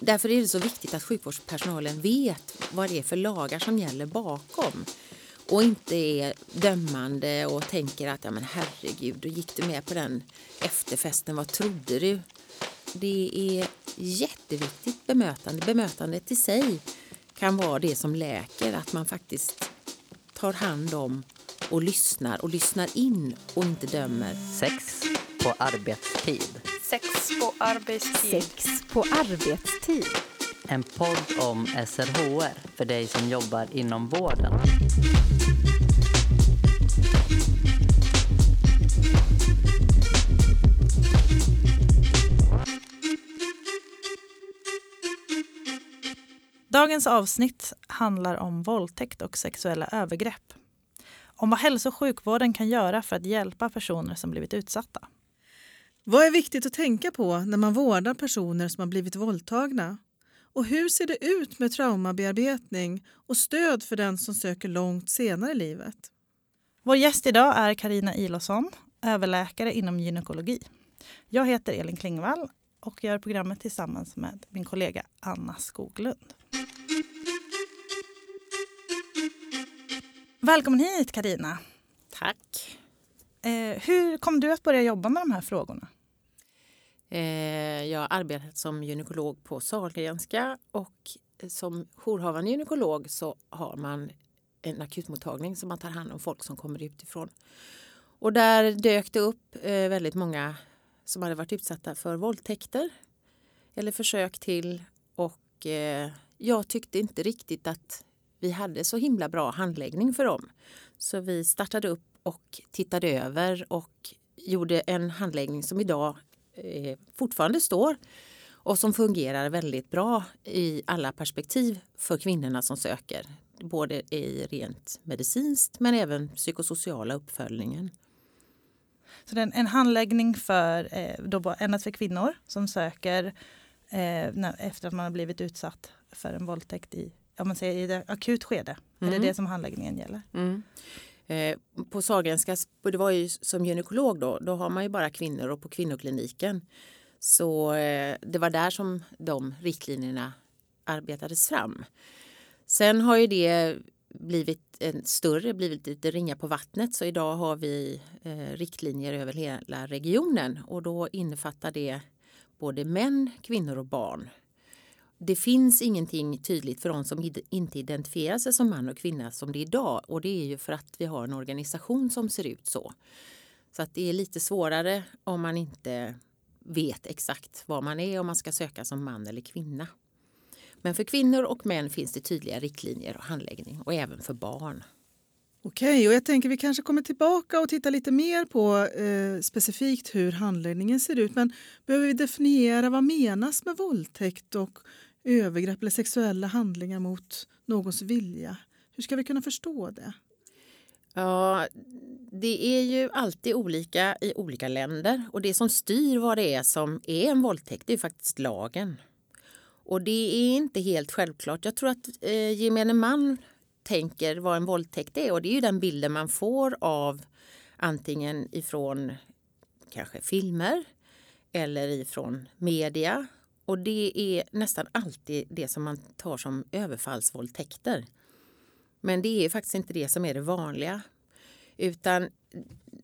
därför är det så viktigt att sjukvårdspersonalen vet vad det är för lagar som gäller bakom och inte är dömande och tänker att ja men herregud, då gick du med på den efterfesten, vad trodde du? Det är jätteviktigt bemötande. Bemötandet i sig kan vara det som läker, att man faktiskt tar hand om och lyssnar och lyssnar in och inte dömer. Sex på arbetstid. Sex på arbetstid. Sex på arbetstid. En podd om SRHR för dig som jobbar inom vården. Dagens avsnitt handlar om våldtäkt och sexuella övergrepp. Om vad hälso och sjukvården kan göra för att hjälpa personer som blivit utsatta. Vad är viktigt att tänka på när man vårdar personer som har blivit våldtagna? Och hur ser det ut med traumabearbetning och stöd för den som söker långt senare i livet? Vår gäst idag är Karina Ilosson, överläkare inom gynekologi. Jag heter Elin Klingvall och gör programmet tillsammans med min kollega Anna Skoglund. Välkommen hit Karina. Tack. Eh, hur kom du att börja jobba med de här frågorna? Eh, jag har arbetat som gynekolog på Sahlgrenska och som jourhavande gynekolog så har man en akutmottagning som man tar hand om folk som kommer utifrån. Och där dök det upp eh, väldigt många som hade varit utsatta för våldtäkter eller försök till och eh, jag tyckte inte riktigt att vi hade så himla bra handläggning för dem. Så vi startade upp och tittade över och gjorde en handläggning som idag eh, fortfarande står och som fungerar väldigt bra i alla perspektiv för kvinnorna som söker. Både i rent medicinskt men även psykosociala uppföljningen. Så det är en handläggning för, eh, då endast för kvinnor som söker eh, efter att man har blivit utsatt för en våldtäkt i, ja, man säger, i det akut skede. Mm. Är det det som handläggningen gäller? Mm. Eh, på Sahlgrenska, det var ju som gynekolog då, då har man ju bara kvinnor och på kvinnokliniken. Så eh, det var där som de riktlinjerna arbetades fram. Sen har ju det blivit en större, blivit lite ringa på vattnet så idag har vi eh, riktlinjer över hela regionen och då innefattar det både män, kvinnor och barn. Det finns ingenting tydligt för de som inte identifierar sig som man och kvinna som det är idag och det är ju för att vi har en organisation som ser ut så. Så att det är lite svårare om man inte vet exakt vad man är om man ska söka som man eller kvinna. Men för kvinnor och män finns det tydliga riktlinjer och handläggning och även för barn. Okej, och jag tänker vi kanske kommer tillbaka och tittar lite mer på eh, specifikt hur handläggningen ser ut. Men behöver vi definiera vad menas med våldtäkt och övergrepp eller sexuella handlingar mot någons vilja? Hur ska vi kunna förstå det? Ja, det är ju alltid olika i olika länder och det som styr vad det är som är en våldtäkt det är faktiskt lagen. Och det är inte helt självklart. Jag tror att eh, gemene man tänker vad en våldtäkt är och det är ju den bilden man får av antingen ifrån kanske filmer eller ifrån media. Och det är nästan alltid det som man tar som överfallsvåldtäkter. Men det är faktiskt inte det som är det vanliga. Utan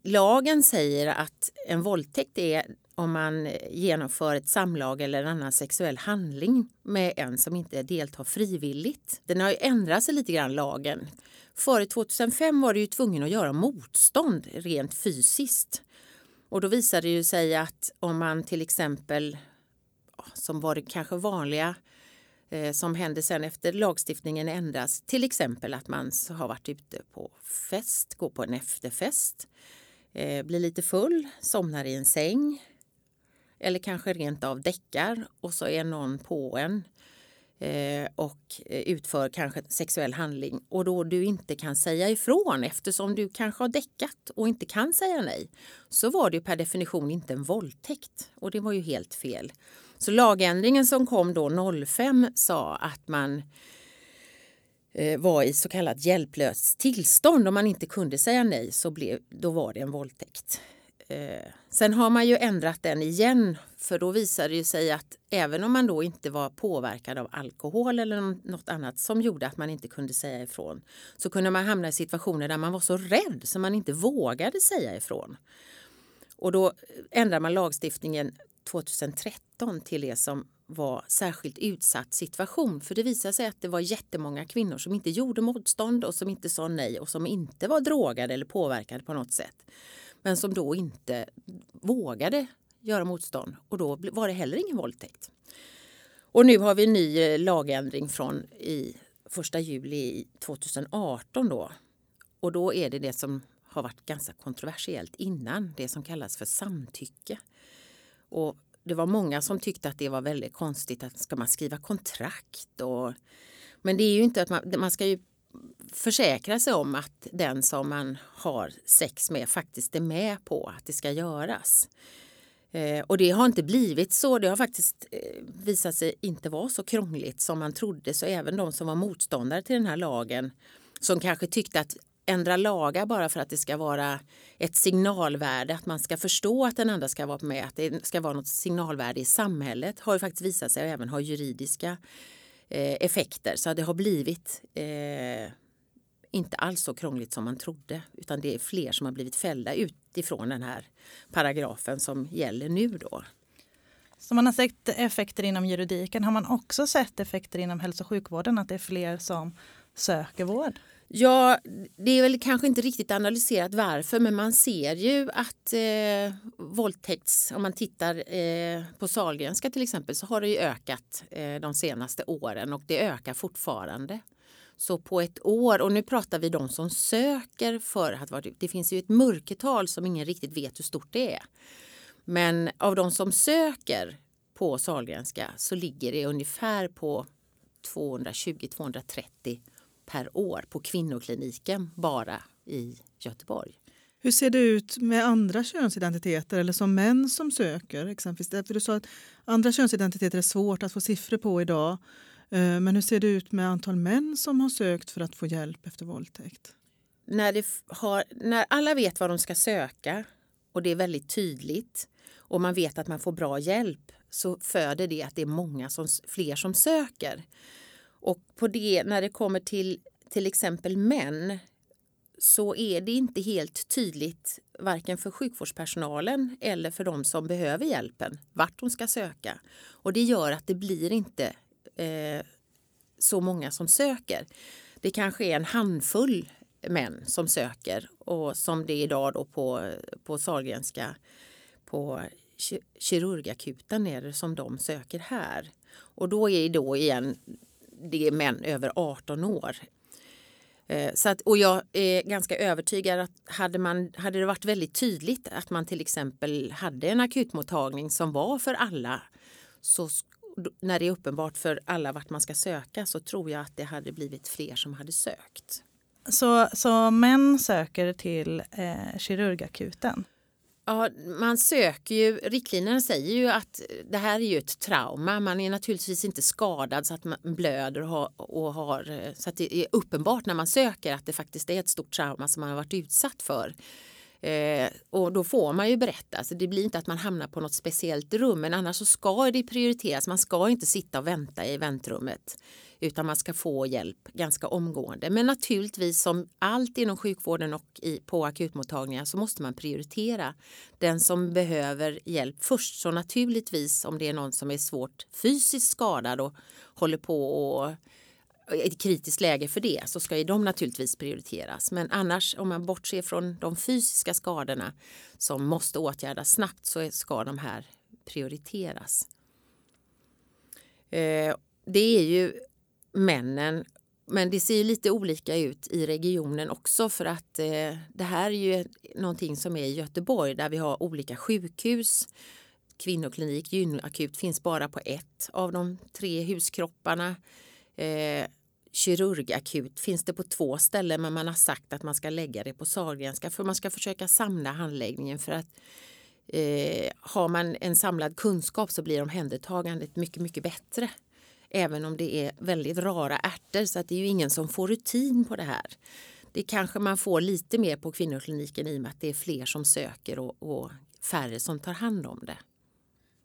lagen säger att en våldtäkt är om man genomför ett samlag eller en annan sexuell handling med en som inte deltar frivilligt. Den har ju ändrat sig lite grann, lagen. Före 2005 var det ju tvungen att göra motstånd rent fysiskt. Och då visade det ju sig att om man till exempel, som var det kanske vanliga, eh, som hände sen efter lagstiftningen ändras, till exempel att man har varit ute på fest, går på en efterfest, eh, blir lite full, somnar i en säng, eller kanske rent av däckar och så är någon på en. Eh, och eh, utför kanske sexuell handling och då du inte kan säga ifrån eftersom du kanske har däckat och inte kan säga nej så var det per definition inte en våldtäkt och det var ju helt fel. Så lagändringen som kom då 05 sa att man eh, var i så kallat hjälplöst tillstånd. Om man inte kunde säga nej så blev, då var det en våldtäkt. Eh, sen har man ju ändrat den igen för då visade det sig att även om man då inte var påverkad av alkohol eller något annat som gjorde att man inte kunde säga ifrån så kunde man hamna i situationer där man var så rädd så man inte vågade säga ifrån. Och då ändrade man lagstiftningen 2013 till det som var särskilt utsatt situation. För det visade sig att det var jättemånga kvinnor som inte gjorde motstånd och som inte sa nej och som inte var drogade eller påverkade på något sätt. Men som då inte vågade göra motstånd och då var det heller ingen våldtäkt. Och nu har vi en ny eh, lagändring från i 1 juli 2018 då. Och då är det det som har varit ganska kontroversiellt innan, det som kallas för samtycke. Och det var många som tyckte att det var väldigt konstigt att ska man skriva kontrakt och men det är ju inte att man, man ska ju försäkra sig om att den som man har sex med faktiskt är med på att det ska göras. Eh, och det har inte blivit så. Det har faktiskt eh, visat sig inte vara så krångligt som man trodde. Så även de som var motståndare till den här lagen som kanske tyckte att ändra lagar bara för att det ska vara ett signalvärde, att man ska förstå att den andra ska vara med, att det ska vara något signalvärde i samhället har ju faktiskt visat sig även ha juridiska eh, Eh, effekter. Så det har blivit eh, inte alls så krångligt som man trodde utan det är fler som har blivit fällda utifrån den här paragrafen som gäller nu då. Så man har sett effekter inom juridiken. Har man också sett effekter inom hälso och sjukvården? Att det är fler som söker vård? Ja, det är väl kanske inte riktigt analyserat varför men man ser ju att eh, våldtäkts... Om man tittar eh, på Sahlgrenska till exempel så har det ju ökat eh, de senaste åren och det ökar fortfarande. Så på ett år, och nu pratar vi de som söker för att vara typ, Det finns ju ett mörkertal som ingen riktigt vet hur stort det är. Men av de som söker på Sahlgrenska så ligger det ungefär på 220-230 per år på kvinnokliniken bara i Göteborg. Hur ser det ut med andra könsidentiteter eller som män som söker? exempelvis? För du sa att andra könsidentiteter är svårt att få siffror på idag. Eh, men hur ser det ut med antal män som har sökt för att få hjälp efter våldtäkt? När, har, när alla vet vad de ska söka och det är väldigt tydligt och man vet att man får bra hjälp så föder det att det är många som, fler som söker. Och på det, när det kommer till till exempel män så är det inte helt tydligt varken för sjukvårdspersonalen eller för de som behöver hjälpen vart de ska söka. Och det gör att det blir inte eh, så många som söker. Det kanske är en handfull män som söker och som det är idag då på, på Sahlgrenska på kirurgakuten är det som de söker här. Och då är det då igen det är män över 18 år. Eh, så att, och jag är ganska övertygad att hade, man, hade det varit väldigt tydligt att man till exempel hade en akutmottagning som var för alla så när det är uppenbart för alla vart man ska söka så tror jag att det hade blivit fler som hade sökt. Så, så män söker till eh, kirurgakuten? Ja, man söker ju, riktlinjerna säger ju att det här är ju ett trauma. Man är naturligtvis inte skadad så att man blöder och har, och har eh, så att det är uppenbart när man söker att det faktiskt är ett stort trauma som man har varit utsatt för. Eh, och då får man ju berätta. Så det blir inte att man hamnar på något speciellt rum men annars så ska det prioriteras. Man ska inte sitta och vänta i väntrummet utan man ska få hjälp ganska omgående. Men naturligtvis som allt inom sjukvården och i, på akutmottagningar så måste man prioritera den som behöver hjälp först. Så naturligtvis om det är någon som är svårt fysiskt skadad och håller på och ett kritiskt läge för det så ska ju de naturligtvis prioriteras. Men annars om man bortser från de fysiska skadorna som måste åtgärdas snabbt så ska de här prioriteras. Eh, det är ju männen men det ser lite olika ut i regionen också för att eh, det här är ju någonting som är i Göteborg där vi har olika sjukhus. Kvinnoklinik, gynakut finns bara på ett av de tre huskropparna. Eh, kirurgakut finns det på två ställen men man har sagt att man ska lägga det på Sahlgrenska för man ska försöka samla handläggningen för att eh, har man en samlad kunskap så blir omhändertagandet mycket, mycket bättre. Även om det är väldigt rara ärtor så att det är ju ingen som får rutin på det här. Det kanske man får lite mer på kvinnokliniken i och med att det är fler som söker och, och färre som tar hand om det.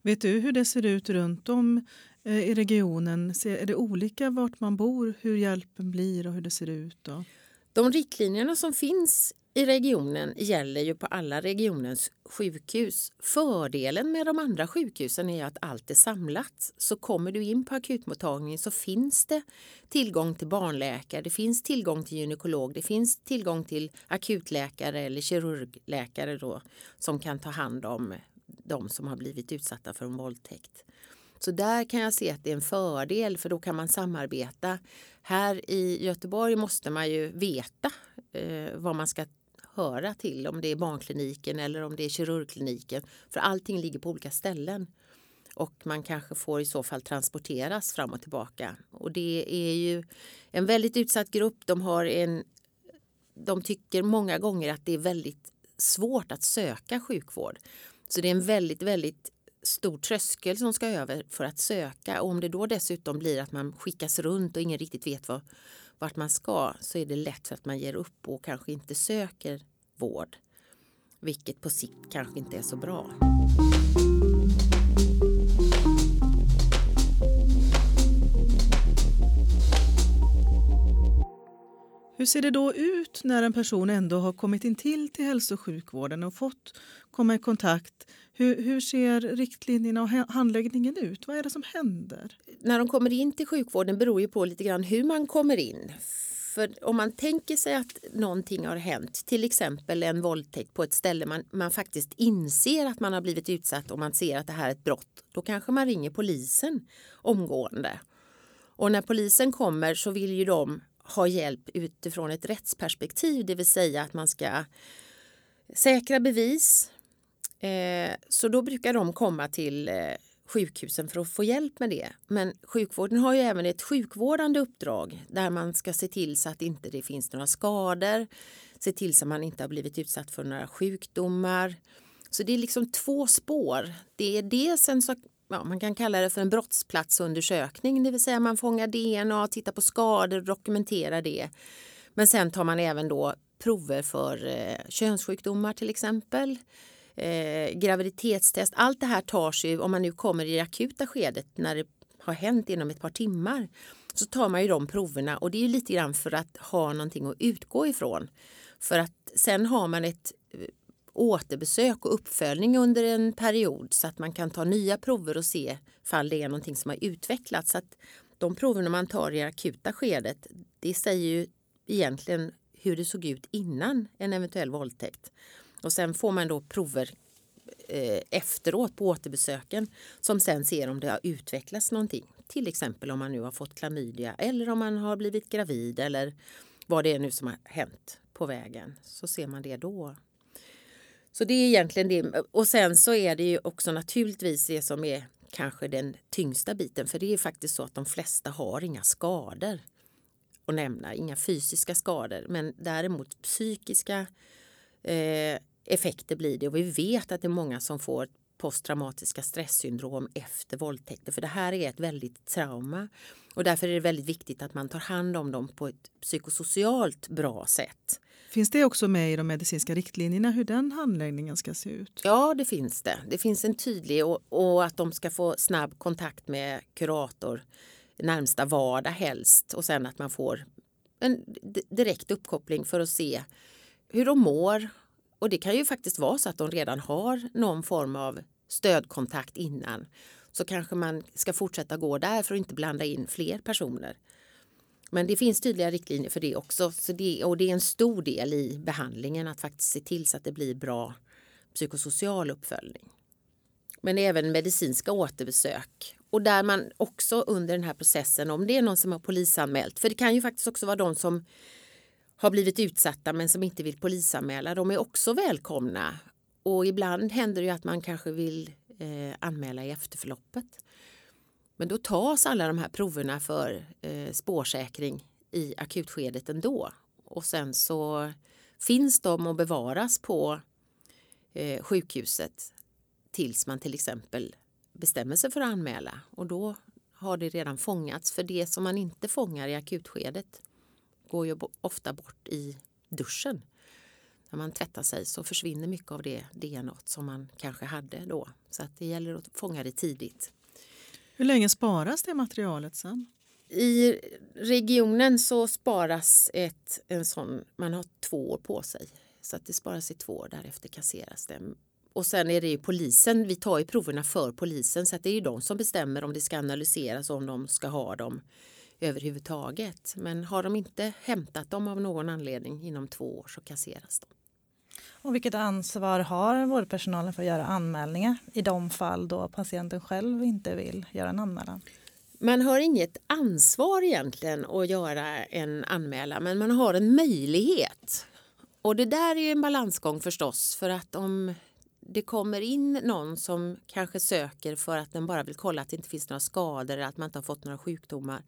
Vet du hur det ser ut runt om eh, i regionen? Är det olika vart man bor, hur hjälpen blir och hur det ser ut? Då? De riktlinjerna som finns i regionen gäller ju på alla regionens sjukhus. Fördelen med de andra sjukhusen är att allt är samlat. Så kommer du in på akutmottagningen så finns det tillgång till barnläkare, det finns tillgång till gynekolog, det finns tillgång till akutläkare eller kirurgläkare då, som kan ta hand om de som har blivit utsatta för en våldtäkt. Så där kan jag se att det är en fördel för då kan man samarbeta. Här i Göteborg måste man ju veta eh, vad man ska höra till, om det är barnkliniken eller om det är kirurgkliniken. För allting ligger på olika ställen. Och man kanske får i så fall transporteras fram och tillbaka. Och det är ju en väldigt utsatt grupp. De, har en, de tycker många gånger att det är väldigt svårt att söka sjukvård. Så det är en väldigt, väldigt stor tröskel som ska över för att söka. Och om det då dessutom blir att man skickas runt och ingen riktigt vet vad, vart man ska så är det lätt för att man ger upp och kanske inte söker vård. Vilket på sikt kanske inte är så bra. Hur ser det då ut när en person ändå har kommit in till till hälso och sjukvården och fått komma i kontakt? Hur, hur ser riktlinjerna och handläggningen ut? Vad är det som händer? när de kommer in till sjukvården beror ju på lite grann hur man kommer in. För om man tänker sig att någonting har hänt, till exempel en våldtäkt på ett ställe man, man faktiskt inser att man har blivit utsatt och man ser att det här är ett brott, då kanske man ringer polisen omgående. Och när polisen kommer så vill ju de ha hjälp utifrån ett rättsperspektiv, det vill säga att man ska säkra bevis. Eh, så då brukar de komma till eh, sjukhusen för att få hjälp med det. Men sjukvården har ju även ett sjukvårdande uppdrag där man ska se till så att inte det finns några skador, se till så att man inte har blivit utsatt för några sjukdomar. Så det är liksom två spår. Det är dels en så, ja, man kan kalla det för en brottsplatsundersökning, det vill säga man fångar DNA, tittar på skador och dokumenterar det. Men sen tar man även då prover för eh, könssjukdomar till exempel eh, graviditetstest. Allt det här tar sig om man nu kommer i det akuta skedet när det har hänt inom ett par timmar. Så tar man ju de proverna och det är ju lite grann för att ha någonting att utgå ifrån. För att sen har man ett eh, återbesök och uppföljning under en period så att man kan ta nya prover och se ifall det är någonting som har utvecklats. Så att de proverna man tar i det akuta skedet, det säger ju egentligen hur det såg ut innan en eventuell våldtäkt. Och sen får man då prover eh, efteråt på återbesöken som sen ser om det har utvecklats någonting. Till exempel om man nu har fått klamydia eller om man har blivit gravid eller vad det är nu som har hänt på vägen. Så ser man det då. Så det är egentligen det. Och sen så är det ju också naturligtvis det som är kanske den tyngsta biten. För det är faktiskt så att de flesta har inga skador att nämna, inga fysiska skador. Men däremot psykiska eh, effekter blir det. Och vi vet att det är många som får posttraumatiska stresssyndrom efter våldtäkter. För det här är ett väldigt trauma. Och därför är det väldigt viktigt att man tar hand om dem på ett psykosocialt bra sätt. Finns det också med i de medicinska riktlinjerna hur den handläggningen ska se ut? Ja, det finns det. Det finns en tydlig och, och att de ska få snabb kontakt med kurator närmsta vardag helst och sen att man får en direkt uppkoppling för att se hur de mår. Och det kan ju faktiskt vara så att de redan har någon form av stödkontakt innan. Så kanske man ska fortsätta gå där för att inte blanda in fler personer. Men det finns tydliga riktlinjer för det också. Så det, och det är en stor del i behandlingen att faktiskt se till så att det blir bra psykosocial uppföljning. Men även medicinska återbesök. Och där man också under den här processen, om det är någon som har polisanmält, för det kan ju faktiskt också vara de som har blivit utsatta men som inte vill polisanmäla, de är också välkomna. Och ibland händer det ju att man kanske vill eh, anmäla i efterförloppet. Men då tas alla de här proverna för eh, spårsäkring i akutskedet ändå. Och sen så finns de och bevaras på eh, sjukhuset tills man till exempel bestämmer sig för att anmäla. Och då har det redan fångats. För det som man inte fångar i akutskedet går ju ofta bort i duschen. När man tvättar sig så försvinner mycket av det DNA som man kanske hade då. Så att det gäller att fånga det tidigt. Hur länge sparas det materialet sen? I regionen så sparas ett, en sån, man har två år på sig. Så att det sparas i två år, därefter kasseras det. Och sen är det ju polisen, vi tar ju proverna för polisen så att det är ju de som bestämmer om det ska analyseras och om de ska ha dem överhuvudtaget. Men har de inte hämtat dem av någon anledning inom två år så kasseras de. Och vilket ansvar har vårdpersonalen för att göra anmälningar i de fall då patienten själv inte vill göra en anmälan? Man har inget ansvar egentligen att göra en anmälan men man har en möjlighet. Och det där är en balansgång förstås för att om det kommer in någon som kanske söker för att den bara vill kolla att det inte finns några skador eller att man inte har fått några sjukdomar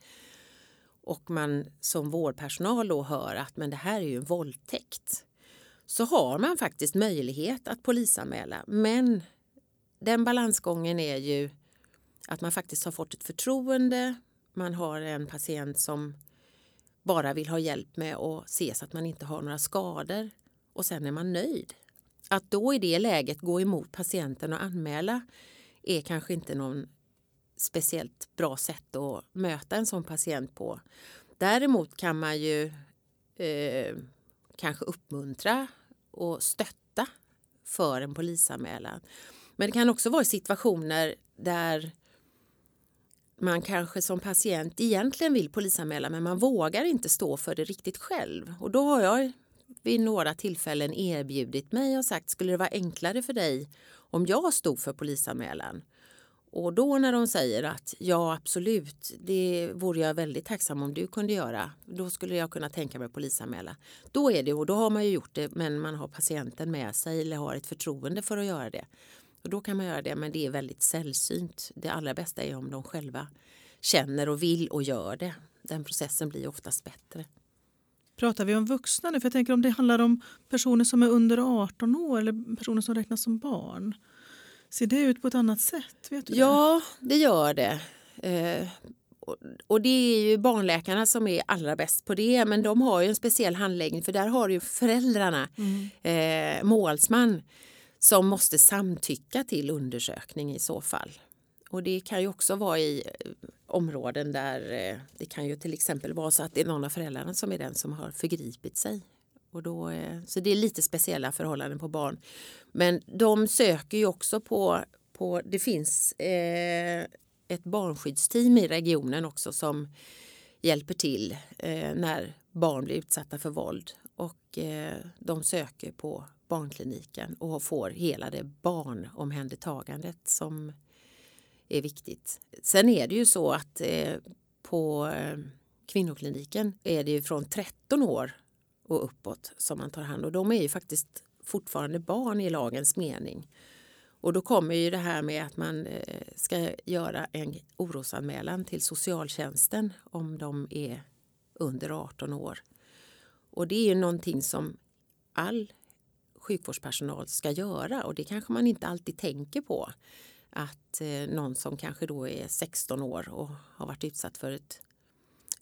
och man som vårdpersonal då hör att men det här är ju en våldtäkt så har man faktiskt möjlighet att polisanmäla. Men den balansgången är ju att man faktiskt har fått ett förtroende. Man har en patient som bara vill ha hjälp med att se så att man inte har några skador och sen är man nöjd. Att då i det läget gå emot patienten och anmäla är kanske inte någon speciellt bra sätt att möta en sån patient på. Däremot kan man ju eh, kanske uppmuntra och stötta för en polisanmälan. Men det kan också vara situationer där man kanske som patient egentligen vill polisanmäla men man vågar inte stå för det riktigt själv. Och då har jag vid några tillfällen erbjudit mig och sagt skulle det vara enklare för dig om jag stod för polisanmälan? Och då när de säger att ja absolut, det vore jag väldigt tacksam om du kunde göra. Då skulle jag kunna tänka mig polisanmäla. Då är det och då har man ju gjort det men man har patienten med sig eller har ett förtroende för att göra det. Och då kan man göra det men det är väldigt sällsynt. Det allra bästa är om de själva känner och vill och gör det. Den processen blir oftast bättre. Pratar vi om vuxna nu? För jag tänker om det handlar om personer som är under 18 år eller personer som räknas som barn. Ser det ut på ett annat sätt? Vet du ja, det gör det. Eh, och det är ju barnläkarna som är allra bäst på det men de har ju en speciell handläggning för där har ju föräldrarna mm. eh, målsman som måste samtycka till undersökning i så fall. Och det kan ju också vara i eh, områden där det kan ju till exempel vara så att det är någon av föräldrarna som är den som har förgripit sig. Och då, eh, så det är lite speciella förhållanden på barn. Men de söker ju också på, på det finns eh, ett barnskyddsteam i regionen också som hjälper till eh, när barn blir utsatta för våld. Och eh, de söker på barnkliniken och får hela det barnomhändertagandet som är viktigt. Sen är det ju så att eh, på eh, kvinnokliniken är det ju från 13 år och uppåt som man tar hand om. De är ju faktiskt fortfarande barn i lagens mening. Och då kommer ju det här med att man eh, ska göra en orosanmälan till socialtjänsten om de är under 18 år. Och det är ju någonting som all sjukvårdspersonal ska göra och det kanske man inte alltid tänker på. Att eh, någon som kanske då är 16 år och har varit utsatt för ett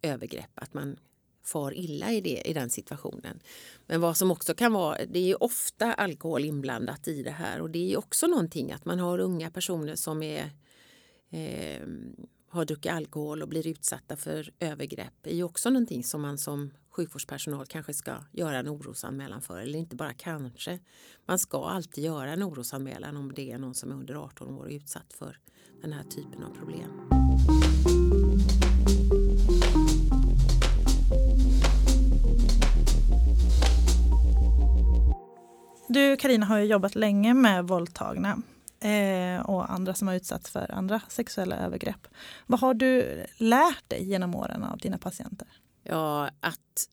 övergrepp, att man far illa i, det, i den situationen. Men vad som också kan vara, det är ju ofta alkohol inblandat i det här och det är också någonting att man har unga personer som är, eh, har druckit alkohol och blir utsatta för övergrepp. Det är ju också någonting som man som sjukvårdspersonal kanske ska göra en orosanmälan för. Eller inte bara kanske. Man ska alltid göra en orosanmälan om det är någon som är under 18 år och utsatt för den här typen av problem. Du Karina har ju jobbat länge med våldtagna eh, och andra som har utsatts för andra sexuella övergrepp. Vad har du lärt dig genom åren av dina patienter? Ja, att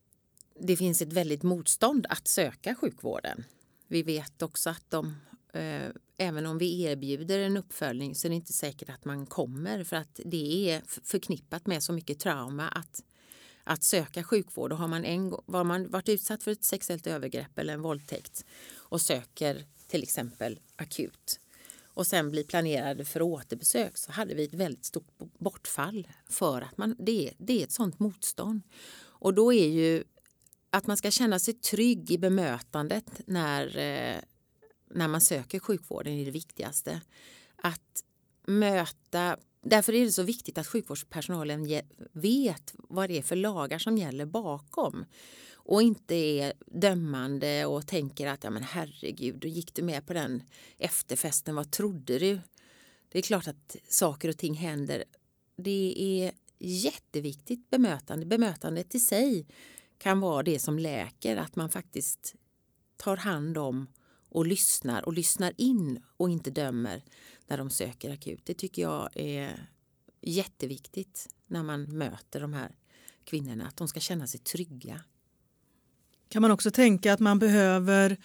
det finns ett väldigt motstånd att söka sjukvården. Vi vet också att de, eh, även om vi erbjuder en uppföljning så är det inte säkert att man kommer för att det är förknippat med så mycket trauma att, att söka sjukvård. Och har man, en, har man varit utsatt för ett sexuellt övergrepp eller en våldtäkt och söker till exempel akut och sen blir planerade för återbesök så hade vi ett väldigt stort bortfall för att man, det, det är ett sånt motstånd. Och då är ju att man ska känna sig trygg i bemötandet när, eh, när man söker sjukvården är det viktigaste. Att möta Därför är det så viktigt att sjukvårdspersonalen vet vad det är för lagar som gäller bakom och inte är dömande och tänker att ja men herregud, då gick du med på den efterfesten, vad trodde du? Det är klart att saker och ting händer. Det är jätteviktigt bemötande. Bemötandet i sig kan vara det som läker, att man faktiskt tar hand om och lyssnar och lyssnar in och inte dömer när de söker akut. Det tycker jag är jätteviktigt när man möter de här kvinnorna, att de ska känna sig trygga. Kan man också tänka att man behöver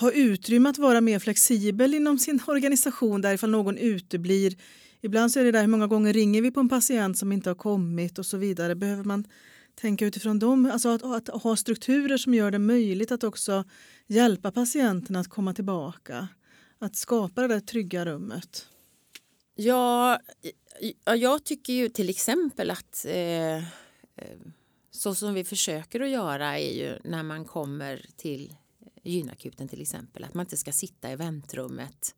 ha utrymme att vara mer flexibel inom sin organisation där ifall någon uteblir. Ibland så är det där hur många gånger ringer vi på en patient som inte har kommit och så vidare. Behöver man tänka utifrån dem, alltså att, att ha strukturer som gör det möjligt att också hjälpa patienten att komma tillbaka. Att skapa det där trygga rummet. Ja, jag tycker ju till exempel att eh, eh, så som vi försöker att göra är ju när man kommer till gynakuten till exempel, att man inte ska sitta i väntrummet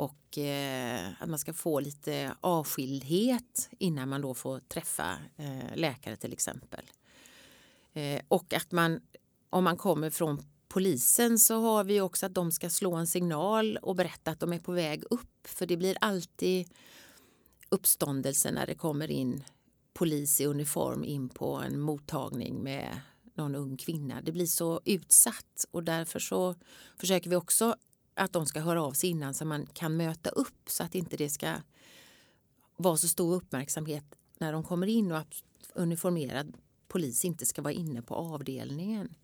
och eh, att man ska få lite avskildhet innan man då får träffa eh, läkare till exempel. Eh, och att man, om man kommer från polisen så har vi också att de ska slå en signal och berätta att de är på väg upp. För det blir alltid uppståndelse när det kommer in polis i uniform in på en mottagning med någon ung kvinna. Det blir så utsatt och därför så försöker vi också att de ska höra av sig innan så man kan möta upp så att inte det ska vara så stor uppmärksamhet när de kommer in och att uniformerad polis inte ska vara inne på avdelningen.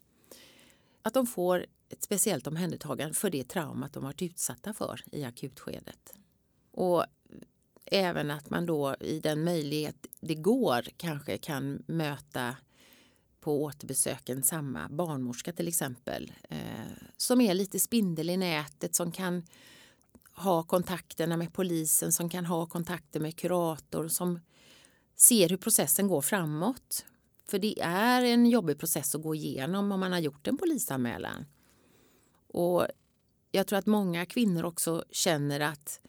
Att de får ett speciellt omhändertagande för det traumat de varit utsatta för i akutskedet. Och även att man då i den möjlighet det går kanske kan möta på återbesöken samma barnmorska till exempel eh, som är lite spindel i nätet som kan ha kontakterna med polisen, som kan ha kontakter med kurator som ser hur processen går framåt. För det är en jobbig process att gå igenom om man har gjort en polisanmälan. Och jag tror att många kvinnor också känner att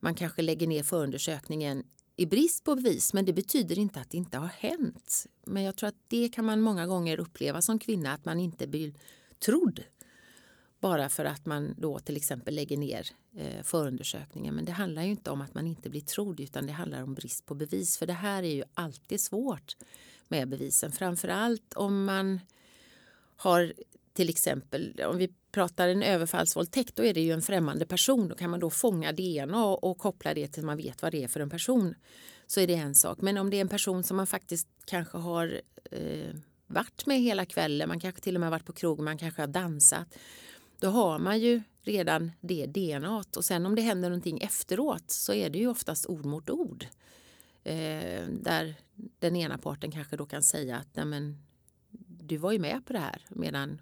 man kanske lägger ner förundersökningen i brist på bevis, men det betyder inte att det inte har hänt. Men jag tror att det kan man många gånger uppleva som kvinna, att man inte blir trodd bara för att man då till exempel lägger ner eh, förundersökningen. Men det handlar ju inte om att man inte blir trodd utan det handlar om brist på bevis. För det här är ju alltid svårt med bevisen. Framförallt om man har till exempel, om vi pratar en överfallsvåldtäkt, då är det ju en främmande person. Då kan man då fånga DNA och, och koppla det till man vet vad det är för en person. Så är det en sak. Men om det är en person som man faktiskt kanske har eh, varit med hela kvällen, man kanske till och med varit på krog, man kanske har dansat. Då har man ju redan det DNA och sen om det händer någonting efteråt så är det ju oftast ord mot ord. Eh, där den ena parten kanske då kan säga att Nej, men, du var ju med på det här medan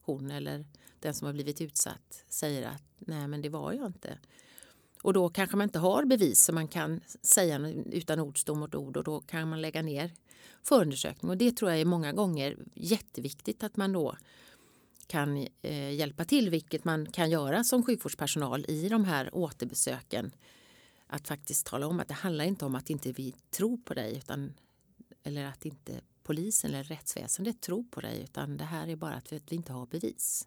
hon eller den som har blivit utsatt säger att nej men det var jag inte. Och då kanske man inte har bevis som man kan säga utan ord stå mot ord och då kan man lägga ner förundersökning. Och det tror jag är många gånger jätteviktigt att man då kan eh, hjälpa till, vilket man kan göra som sjukvårdspersonal i de här återbesöken. Att faktiskt tala om att det handlar inte om att inte vi tror på dig utan, eller att inte polisen eller rättsväsendet tror på dig utan det här är bara att vi inte har bevis.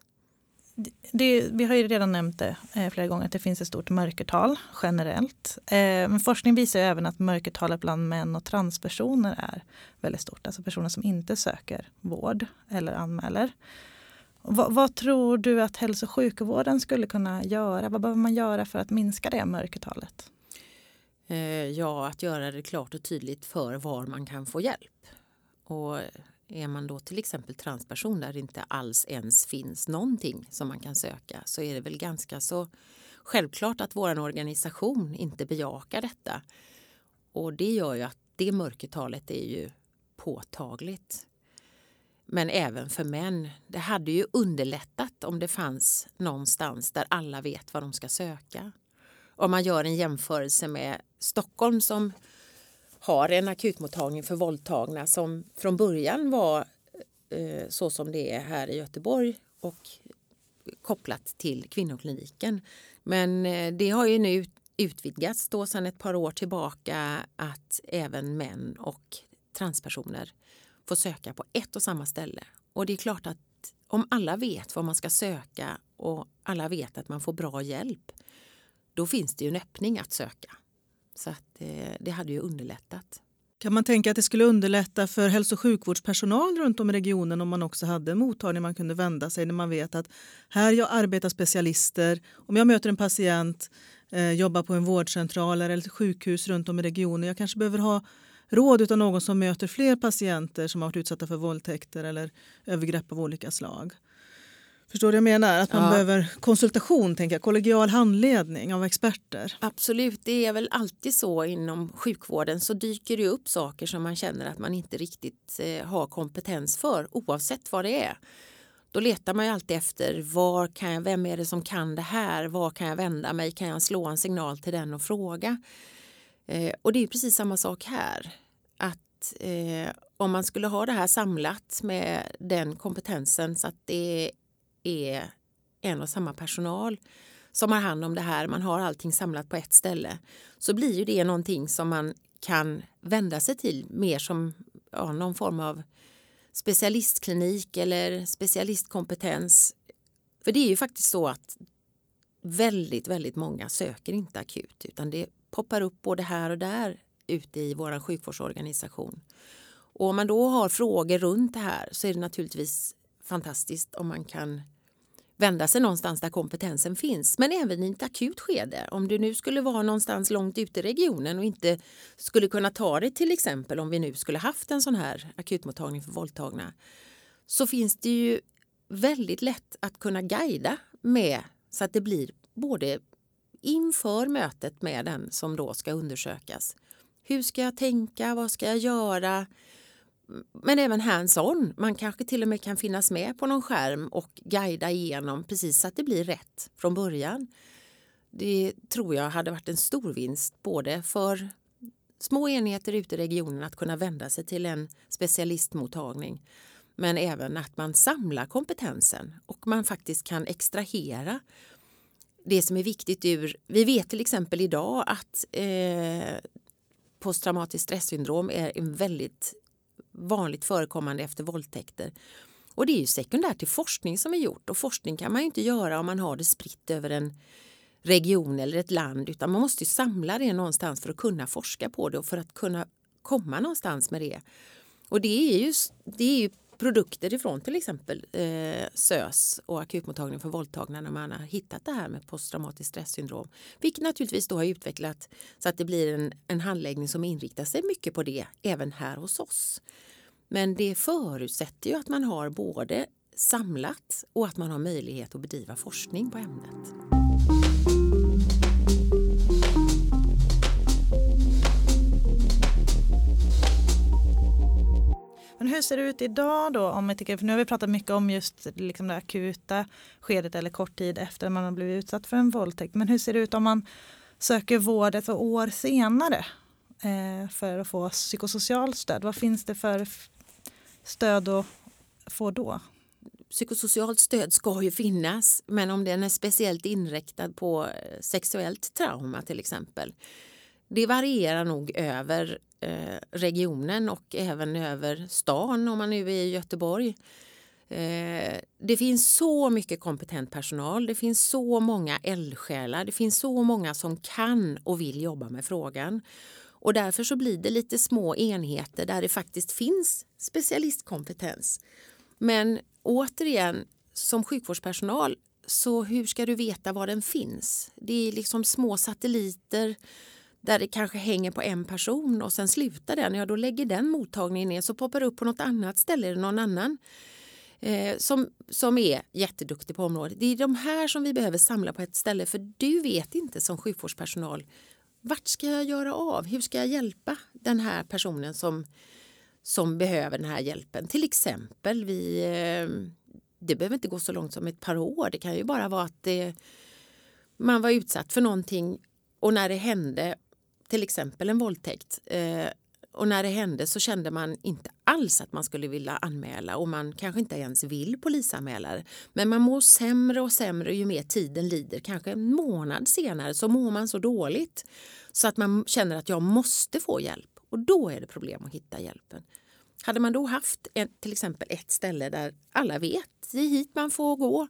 Det, vi har ju redan nämnt det eh, flera gånger att det finns ett stort mörkertal generellt. Eh, men forskning visar även att mörkertalet bland män och transpersoner är väldigt stort. Alltså personer som inte söker vård eller anmäler. Vad, vad, tror du att hälso och sjukvården skulle kunna göra? Vad behöver man göra för att minska det mörkertalet? Eh, ja, att göra det klart och tydligt för var man kan få hjälp. Och är man då till exempel transperson där det inte alls ens finns någonting som man kan söka så är det väl ganska så självklart att vår organisation inte bejakar detta. Och det gör ju att det mörkertalet är ju påtagligt. Men även för män. Det hade ju underlättat om det fanns någonstans där alla vet vad de ska söka. Om man gör en jämförelse med Stockholm som har en akutmottagning för våldtagna som från början var eh, så som det är här i Göteborg och kopplat till kvinnokliniken. Men eh, det har ju nu utvidgats då sedan ett par år tillbaka att även män och transpersoner får söka på ett och samma ställe. Och det är klart att om alla vet vad man ska söka och alla vet att man får bra hjälp, då finns det ju en öppning att söka. Så att eh, det hade ju underlättat. Kan man tänka att det skulle underlätta för hälso och sjukvårdspersonal runt om i regionen om man också hade en mottagning man kunde vända sig när man vet att här arbetar specialister. Om jag möter en patient, eh, jobbar på en vårdcentral eller ett sjukhus runt om i regionen. Jag kanske behöver ha råd av någon som möter fler patienter som har varit utsatta för våldtäkter eller övergrepp av olika slag. Förstår du vad jag menar? Att man ja. behöver konsultation, tänker jag, kollegial handledning av experter. Absolut, det är väl alltid så inom sjukvården så dyker det upp saker som man känner att man inte riktigt eh, har kompetens för oavsett vad det är. Då letar man ju alltid efter var kan jag, vem är det som kan det här, var kan jag vända mig, kan jag slå en signal till den och fråga? Eh, och det är precis samma sak här. Att eh, om man skulle ha det här samlat med den kompetensen så att det är en och samma personal som har hand om det här, man har allting samlat på ett ställe, så blir ju det någonting som man kan vända sig till mer som ja, någon form av specialistklinik eller specialistkompetens. För det är ju faktiskt så att väldigt, väldigt många söker inte akut utan det poppar upp både här och där ute i vår sjukvårdsorganisation. Och om man då har frågor runt det här så är det naturligtvis fantastiskt om man kan vända sig någonstans där kompetensen finns. Men även i ett akut skede. Om du nu skulle vara någonstans långt ute i regionen och inte skulle kunna ta dig till exempel om vi nu skulle haft en sån här akutmottagning för våldtagna så finns det ju väldigt lätt att kunna guida med så att det blir både inför mötet med den som då ska undersökas. Hur ska jag tänka? Vad ska jag göra? Men även hands-on. Man kanske till och med kan finnas med på någon skärm och guida igenom precis så att det blir rätt från början. Det tror jag hade varit en stor vinst både för små enheter ute i regionen att kunna vända sig till en specialistmottagning men även att man samlar kompetensen och man faktiskt kan extrahera det som är viktigt ur... Vi vet till exempel idag att eh, posttraumatiskt stresssyndrom är en väldigt vanligt förekommande efter våldtäkter. Och det är ju sekundärt till forskning som är gjort och forskning kan man ju inte göra om man har det spritt över en region eller ett land utan man måste samla det någonstans för att kunna forska på det och för att kunna komma någonstans med det. Och det är ju, det är ju produkter ifrån till exempel eh, SÖS och akutmottagningen för våldtagna när man har hittat det här med posttraumatiskt stresssyndrom. Vilket naturligtvis då har utvecklat så att det blir en, en handläggning som inriktar sig mycket på det även här hos oss. Men det förutsätter ju att man har både samlat och att man har möjlighet att bedriva forskning på ämnet. Men hur ser det ut idag då? Om tycker, för nu har vi pratat mycket om just liksom det akuta skedet eller kort tid efter man har blivit utsatt för en våldtäkt. Men hur ser det ut om man söker vård ett år senare eh, för att få psykosocialt stöd? Vad finns det för stöd att få då? Psykosocialt stöd ska ju finnas men om den är speciellt inriktad på eh, sexuellt trauma till exempel. Det varierar nog över Eh, regionen och även över stan om man nu är i Göteborg. Eh, det finns så mycket kompetent personal, det finns så många eldsjälar, det finns så många som kan och vill jobba med frågan. Och därför så blir det lite små enheter där det faktiskt finns specialistkompetens. Men återigen, som sjukvårdspersonal, så hur ska du veta var den finns? Det är liksom små satelliter där det kanske hänger på en person och sen slutar den, ja då lägger den mottagningen ner så poppar det upp på något annat ställe eller någon annan eh, som, som är jätteduktig på området. Det är de här som vi behöver samla på ett ställe för du vet inte som sjukvårdspersonal vart ska jag göra av? Hur ska jag hjälpa den här personen som, som behöver den här hjälpen? Till exempel, vi, eh, det behöver inte gå så långt som ett par år. Det kan ju bara vara att det, man var utsatt för någonting och när det hände till exempel en våldtäkt, eh, och när det hände så kände man inte alls att man skulle vilja anmäla och man kanske inte ens vill polisanmäla. Men man mår sämre och sämre ju mer tiden lider. Kanske en månad senare så mår man så dåligt så att man känner att jag måste få hjälp. Och då är det problem att hitta hjälpen. Hade man då haft ett, till exempel ett ställe där alla vet det är hit man får gå.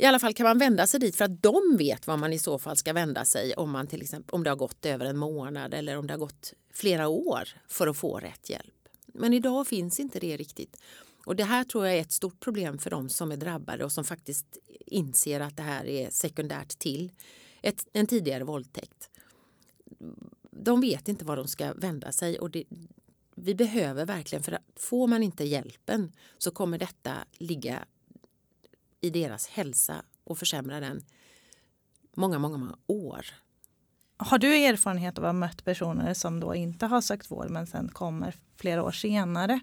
I alla fall kan man vända sig dit för att de vet var man i så fall ska vända sig om, man till exempel, om det har gått över en månad eller om det har gått flera år för att få rätt hjälp. Men idag finns inte det riktigt. Och Det här tror jag är ett stort problem för de som är drabbade och som faktiskt inser att det här är sekundärt till ett, en tidigare våldtäkt. De vet inte var de ska vända sig och det, vi behöver verkligen, för får man inte hjälpen så kommer detta ligga i deras hälsa och försämra den många, många, många år. Har du erfarenhet av att ha mött personer som då inte har sökt vård men sen kommer flera år senare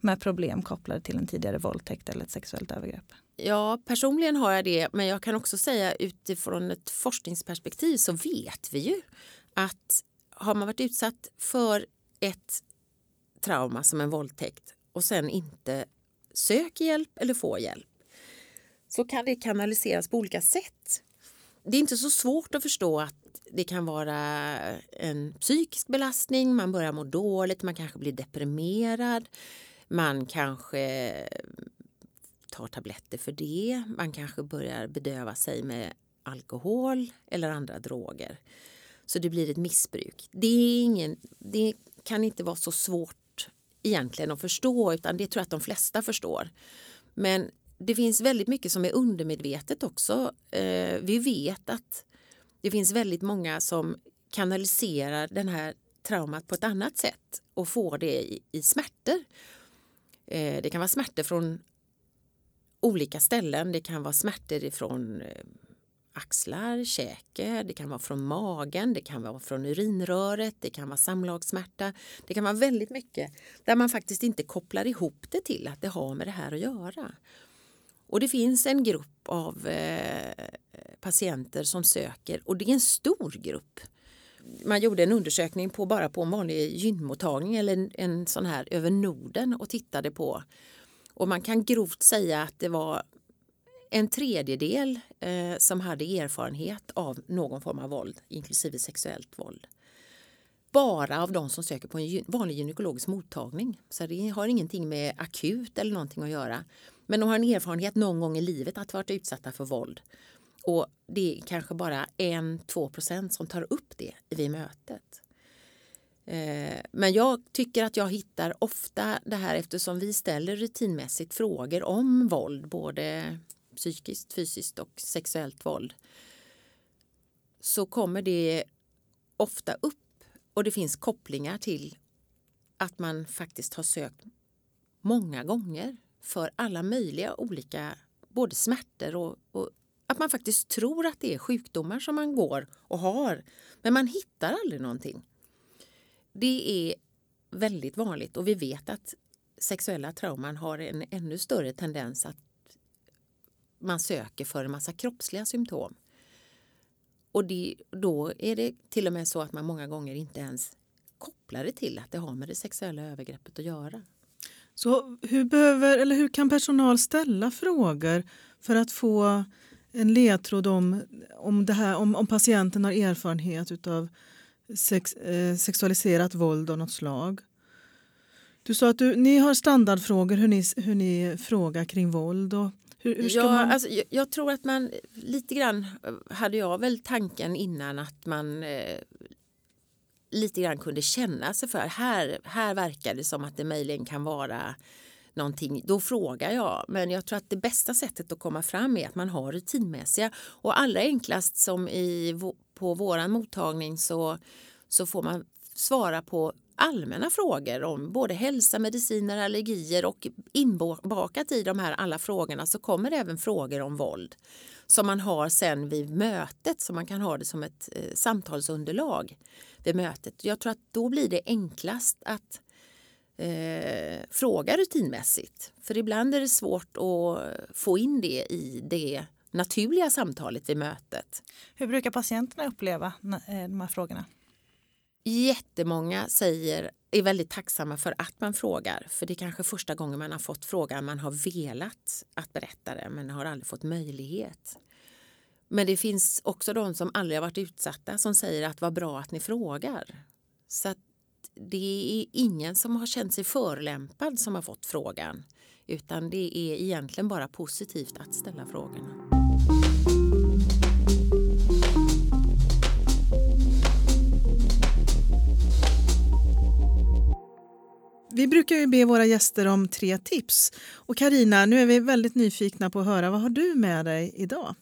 med problem kopplade till en tidigare våldtäkt eller ett sexuellt övergrepp? Ja, personligen har jag det, men jag kan också säga utifrån ett forskningsperspektiv så vet vi ju att har man varit utsatt för ett trauma som en våldtäkt och sen inte söker hjälp eller får hjälp så kan det kanaliseras på olika sätt. Det är inte så svårt att förstå att det kan vara en psykisk belastning, man börjar må dåligt, man kanske blir deprimerad, man kanske tar tabletter för det, man kanske börjar bedöva sig med alkohol eller andra droger. Så det blir ett missbruk. Det, är ingen, det kan inte vara så svårt egentligen att förstå utan det tror jag att de flesta förstår. Men det finns väldigt mycket som är undermedvetet också. Eh, vi vet att det finns väldigt många som kanaliserar den här traumat på ett annat sätt och får det i, i smärtor. Eh, det kan vara smärtor från olika ställen. Det kan vara smärtor från eh, axlar, käke, det kan vara från magen, det kan vara från urinröret, det kan vara samlagssmärta. Det kan vara väldigt mycket där man faktiskt inte kopplar ihop det till att det har med det här att göra. Och det finns en grupp av eh, patienter som söker och det är en stor grupp. Man gjorde en undersökning på bara på en vanlig gynmottagning eller en, en sån här över Norden och tittade på. Och man kan grovt säga att det var en tredjedel eh, som hade erfarenhet av någon form av våld, inklusive sexuellt våld. Bara av de som söker på en vanlig gynekologisk mottagning. Så det har ingenting med akut eller någonting att göra. Men de har en erfarenhet någon gång i livet att ha varit utsatta för våld. Och det är kanske bara en, två procent som tar upp det vid mötet. Eh, men jag tycker att jag hittar ofta det här eftersom vi ställer rutinmässigt frågor om våld, både psykiskt, fysiskt och sexuellt våld. Så kommer det ofta upp och det finns kopplingar till att man faktiskt har sökt många gånger för alla möjliga olika både smärtor och, och, att man faktiskt tror att det är sjukdomar som man går och har. Men man hittar aldrig någonting. Det är väldigt vanligt och vi vet att sexuella trauman har en ännu större tendens att man söker för en massa kroppsliga symptom. Och det, då är det till och med så att man många gånger inte ens kopplar det till att det har med det sexuella övergreppet att göra. Så hur, behöver, eller hur kan personal ställa frågor för att få en ledtråd om, om, det här, om, om patienten har erfarenhet av sex, eh, sexualiserat våld av något slag? Du sa att du, ni har standardfrågor hur ni, hur ni frågar kring våld. Och hur, hur ja, man... alltså, jag, jag, tror att man lite grann hade jag väl tanken innan att man eh, lite grann kunde känna sig för. Här, här verkar det som att det möjligen kan vara någonting, då frågar jag. Men jag tror att det bästa sättet att komma fram är att man har rutinmässiga. Och allra enklast som i, på våran mottagning så, så får man svara på allmänna frågor om både hälsa, mediciner, allergier och inbakat i de här alla frågorna så kommer även frågor om våld som man har sen vid mötet så man kan ha det som ett eh, samtalsunderlag vid mötet. Jag tror att då blir det enklast att eh, fråga rutinmässigt. För ibland är det svårt att få in det i det naturliga samtalet vid mötet. Hur brukar patienterna uppleva eh, de här frågorna? Jättemånga säger, är väldigt tacksamma för att man frågar. För det är kanske första gången man har fått frågan. Man har velat att berätta det men har aldrig fått möjlighet. Men det finns också de som aldrig har varit utsatta som säger att vad bra att ni frågar. Så att det är ingen som har känt sig förolämpad som har fått frågan. Utan det är egentligen bara positivt att ställa frågorna. Vi brukar ju be våra gäster om tre tips. Och Karina, nu är vi väldigt nyfikna på att höra vad har du med dig idag?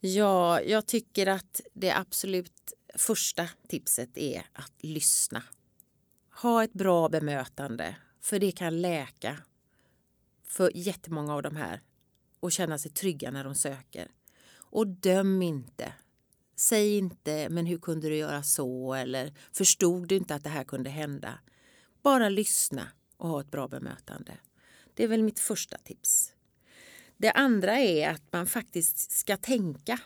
Ja, jag tycker att det absolut första tipset är att lyssna. Ha ett bra bemötande, för det kan läka för jättemånga av de här och känna sig trygga när de söker. Och döm inte. Säg inte “men hur kunde du göra så?” eller “förstod du inte att det här kunde hända?” Bara lyssna och ha ett bra bemötande. Det är väl mitt första tips. Det andra är att man faktiskt ska tänka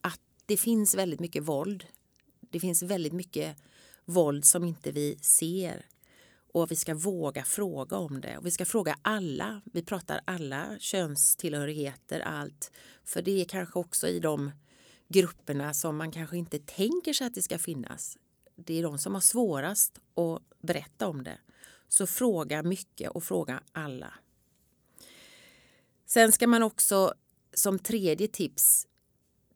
att det finns väldigt mycket våld. Det finns väldigt mycket våld som inte vi ser. Och vi ska våga fråga om det. Och vi ska fråga alla. Vi pratar alla könstillhörigheter, allt. För det är kanske också i de grupperna som man kanske inte tänker sig att det ska finnas. Det är de som har svårast att berätta om det. Så fråga mycket och fråga alla. Sen ska man också som tredje tips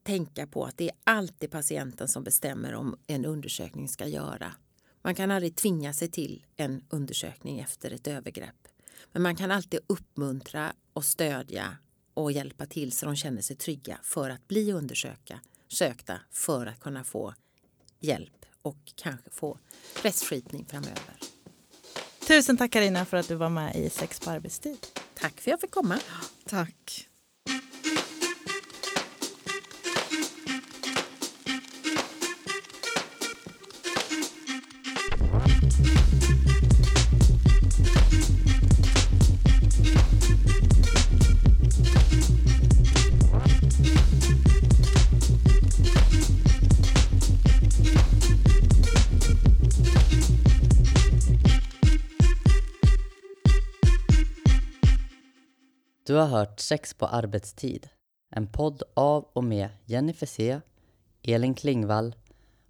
tänka på att det är alltid patienten som bestämmer om en undersökning ska göra. Man kan aldrig tvinga sig till en undersökning efter ett övergrepp. Men man kan alltid uppmuntra och stödja och hjälpa till så de känner sig trygga för att bli undersökta sökta för att kunna få hjälp och kanske få rättskipning framöver. Tusen tack Karina för att du var med i Sex på arbetstid. Tack för att jag fick komma. Tack. Har hört Sex på arbetstid. En podd av och med Jenny C, Elin Klingvall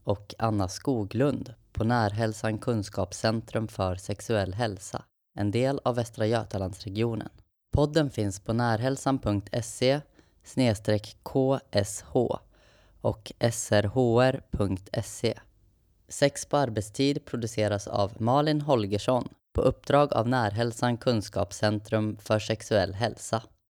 och Anna Skoglund på Närhälsan Kunskapscentrum för sexuell hälsa, en del av Västra Götalandsregionen. Podden finns på närhälsan.se ksh och srhr.se. Sex på arbetstid produceras av Malin Holgersson på uppdrag av Närhälsan Kunskapscentrum för sexuell hälsa.